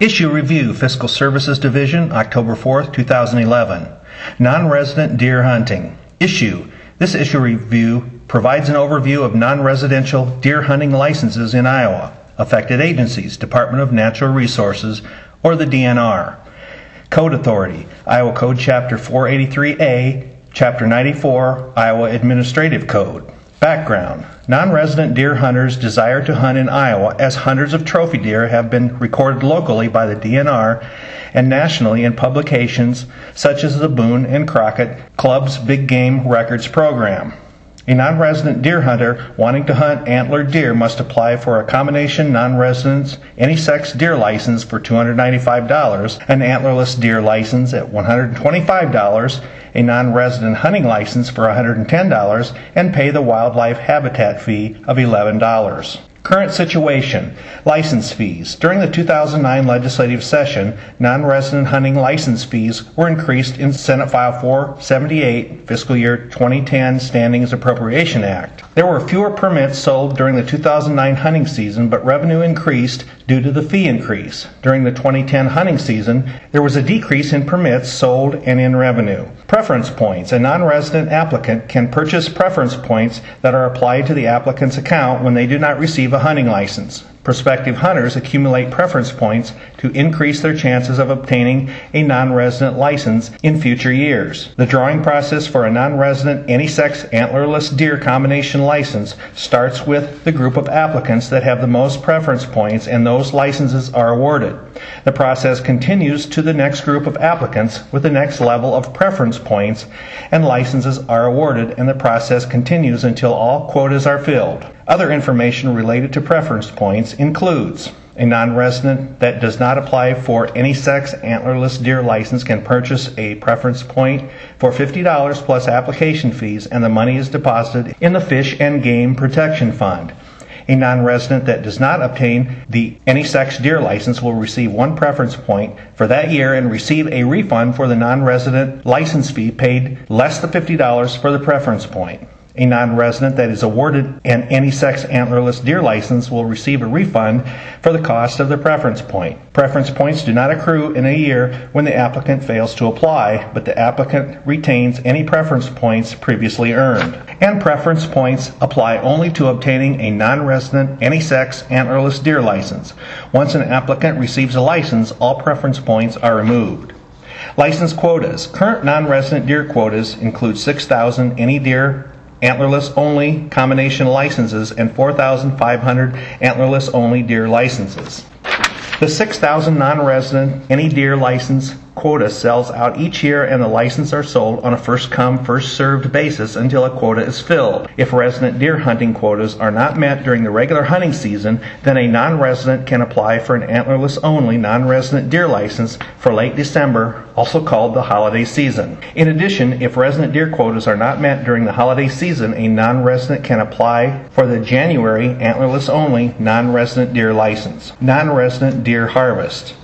Issue Review Fiscal Services Division, October 4th, 2011. Non-resident deer hunting. Issue. This issue review provides an overview of non-residential deer hunting licenses in Iowa. Affected agencies, Department of Natural Resources, or the DNR. Code Authority, Iowa Code Chapter 483A, Chapter 94, Iowa Administrative Code. Background Non resident deer hunters desire to hunt in Iowa as hundreds of trophy deer have been recorded locally by the DNR and nationally in publications such as the Boone and Crockett Club's Big Game Records program. A non resident deer hunter wanting to hunt antlered deer must apply for a combination non residence any sex deer license for $295, an antlerless deer license at $125, a non resident hunting license for $110, and pay the wildlife habitat fee of $11. Current situation License fees. During the 2009 legislative session, non resident hunting license fees were increased in Senate File 478, Fiscal Year 2010 Standings Appropriation Act. There were fewer permits sold during the 2009 hunting season, but revenue increased due to the fee increase. During the 2010 hunting season, there was a decrease in permits sold and in revenue. Preference points. A non resident applicant can purchase preference points that are applied to the applicant's account when they do not receive a hunting license. Prospective hunters accumulate preference points to increase their chances of obtaining a non resident license in future years. The drawing process for a non resident any sex antlerless deer combination license starts with the group of applicants that have the most preference points, and those licenses are awarded. The process continues to the next group of applicants with the next level of preference points, and licenses are awarded, and the process continues until all quotas are filled. Other information related to preference points includes a non-resident that does not apply for any sex antlerless deer license can purchase a preference point for $50 plus application fees and the money is deposited in the Fish and Game Protection Fund. A non-resident that does not obtain the any sex deer license will receive one preference point for that year and receive a refund for the non-resident license fee paid less than $50 for the preference point. A non-resident that is awarded an any sex antlerless deer license will receive a refund for the cost of the preference point. Preference points do not accrue in a year when the applicant fails to apply, but the applicant retains any preference points previously earned. And preference points apply only to obtaining a non-resident any sex antlerless deer license. Once an applicant receives a license, all preference points are removed. License quotas. Current non-resident deer quotas include 6,000 any deer antlerless only combination licenses and 4,500 antlerless only deer licenses. The 6,000 non-resident any deer license quota sells out each year and the licenses are sold on a first come, first served basis until a quota is filled. If resident deer hunting quotas are not met during the regular hunting season, then a non resident can apply for an antlerless only non resident deer license for late December, also called the holiday season. In addition, if resident deer quotas are not met during the holiday season, a non resident can apply for the January antlerless only non resident deer license. Non resident deer harvest.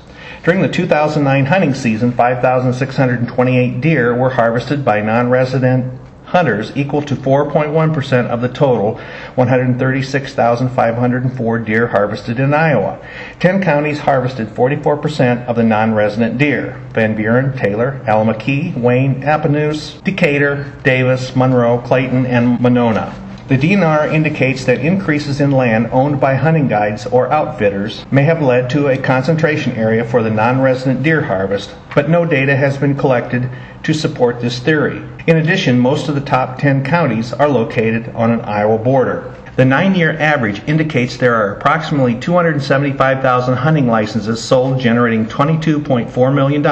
During the 2009 hunting season, 5,628 deer were harvested by non resident hunters, equal to 4.1% of the total 136,504 deer harvested in Iowa. 10 counties harvested 44% of the non resident deer Van Buren, Taylor, Allamakee, Wayne, Appanoose, Decatur, Davis, Monroe, Clayton, and Monona. The DNR indicates that increases in land owned by hunting guides or outfitters may have led to a concentration area for the non resident deer harvest, but no data has been collected to support this theory. In addition, most of the top 10 counties are located on an Iowa border. The nine year average indicates there are approximately 275,000 hunting licenses sold, generating $22.4 million,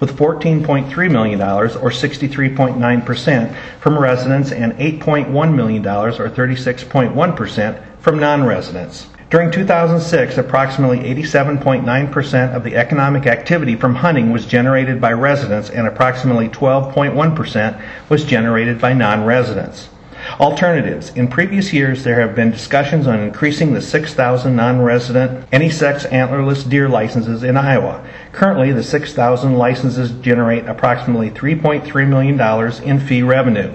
with $14.3 million, or 63.9%, from residents and $8.1 million, or 36.1%, from non residents. During 2006, approximately 87.9% of the economic activity from hunting was generated by residents, and approximately 12.1% was generated by non residents. Alternatives. In previous years, there have been discussions on increasing the 6,000 non-resident any sex antlerless deer licenses in Iowa. Currently, the 6,000 licenses generate approximately $3.3 million in fee revenue.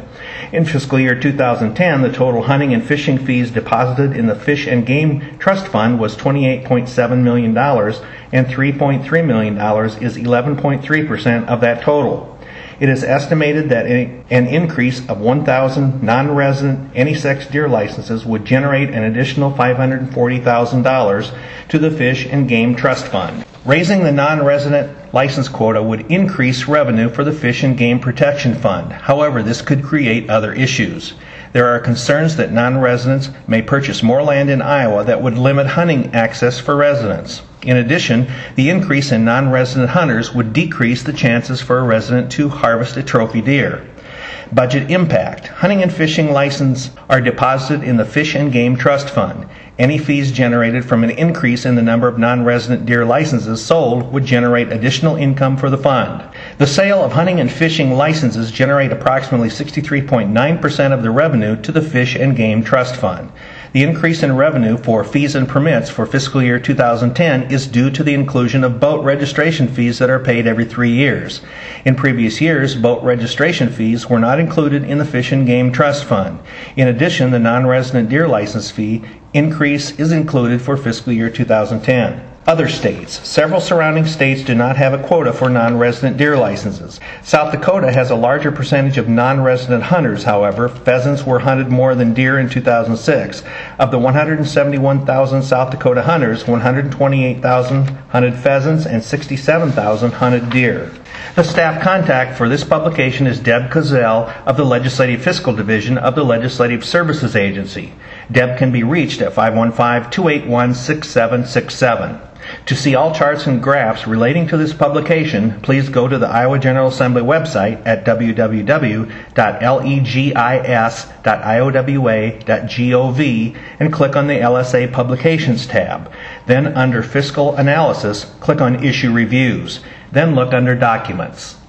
In fiscal year 2010, the total hunting and fishing fees deposited in the Fish and Game Trust Fund was $28.7 million, and $3.3 million is 11.3% of that total. It is estimated that an increase of 1,000 non-resident any-sex deer licenses would generate an additional $540,000 to the Fish and Game Trust Fund. Raising the non-resident license quota would increase revenue for the Fish and Game Protection Fund. However, this could create other issues. There are concerns that non-residents may purchase more land in Iowa that would limit hunting access for residents. In addition, the increase in non-resident hunters would decrease the chances for a resident to harvest a trophy deer. Budget impact. Hunting and fishing license are deposited in the Fish and Game Trust Fund. Any fees generated from an increase in the number of non-resident deer licenses sold would generate additional income for the fund. The sale of hunting and fishing licenses generate approximately 63.9% of the revenue to the Fish and Game Trust Fund. The increase in revenue for fees and permits for fiscal year 2010 is due to the inclusion of boat registration fees that are paid every three years. In previous years, boat registration fees were not included in the Fish and Game Trust Fund. In addition, the non-resident deer license fee increase is included for fiscal year 2010. Other states. Several surrounding states do not have a quota for non-resident deer licenses. South Dakota has a larger percentage of non-resident hunters, however. Pheasants were hunted more than deer in 2006. Of the 171,000 South Dakota hunters, 128,000 hunted pheasants and 67,000 hunted deer. The staff contact for this publication is Deb Kozel of the Legislative Fiscal Division of the Legislative Services Agency. Deb can be reached at 515-281-6767. To see all charts and graphs relating to this publication, please go to the Iowa General Assembly website at www.legis.iowa.gov and click on the LSA Publications tab. Then under Fiscal Analysis, click on Issue Reviews. Then look under Documents.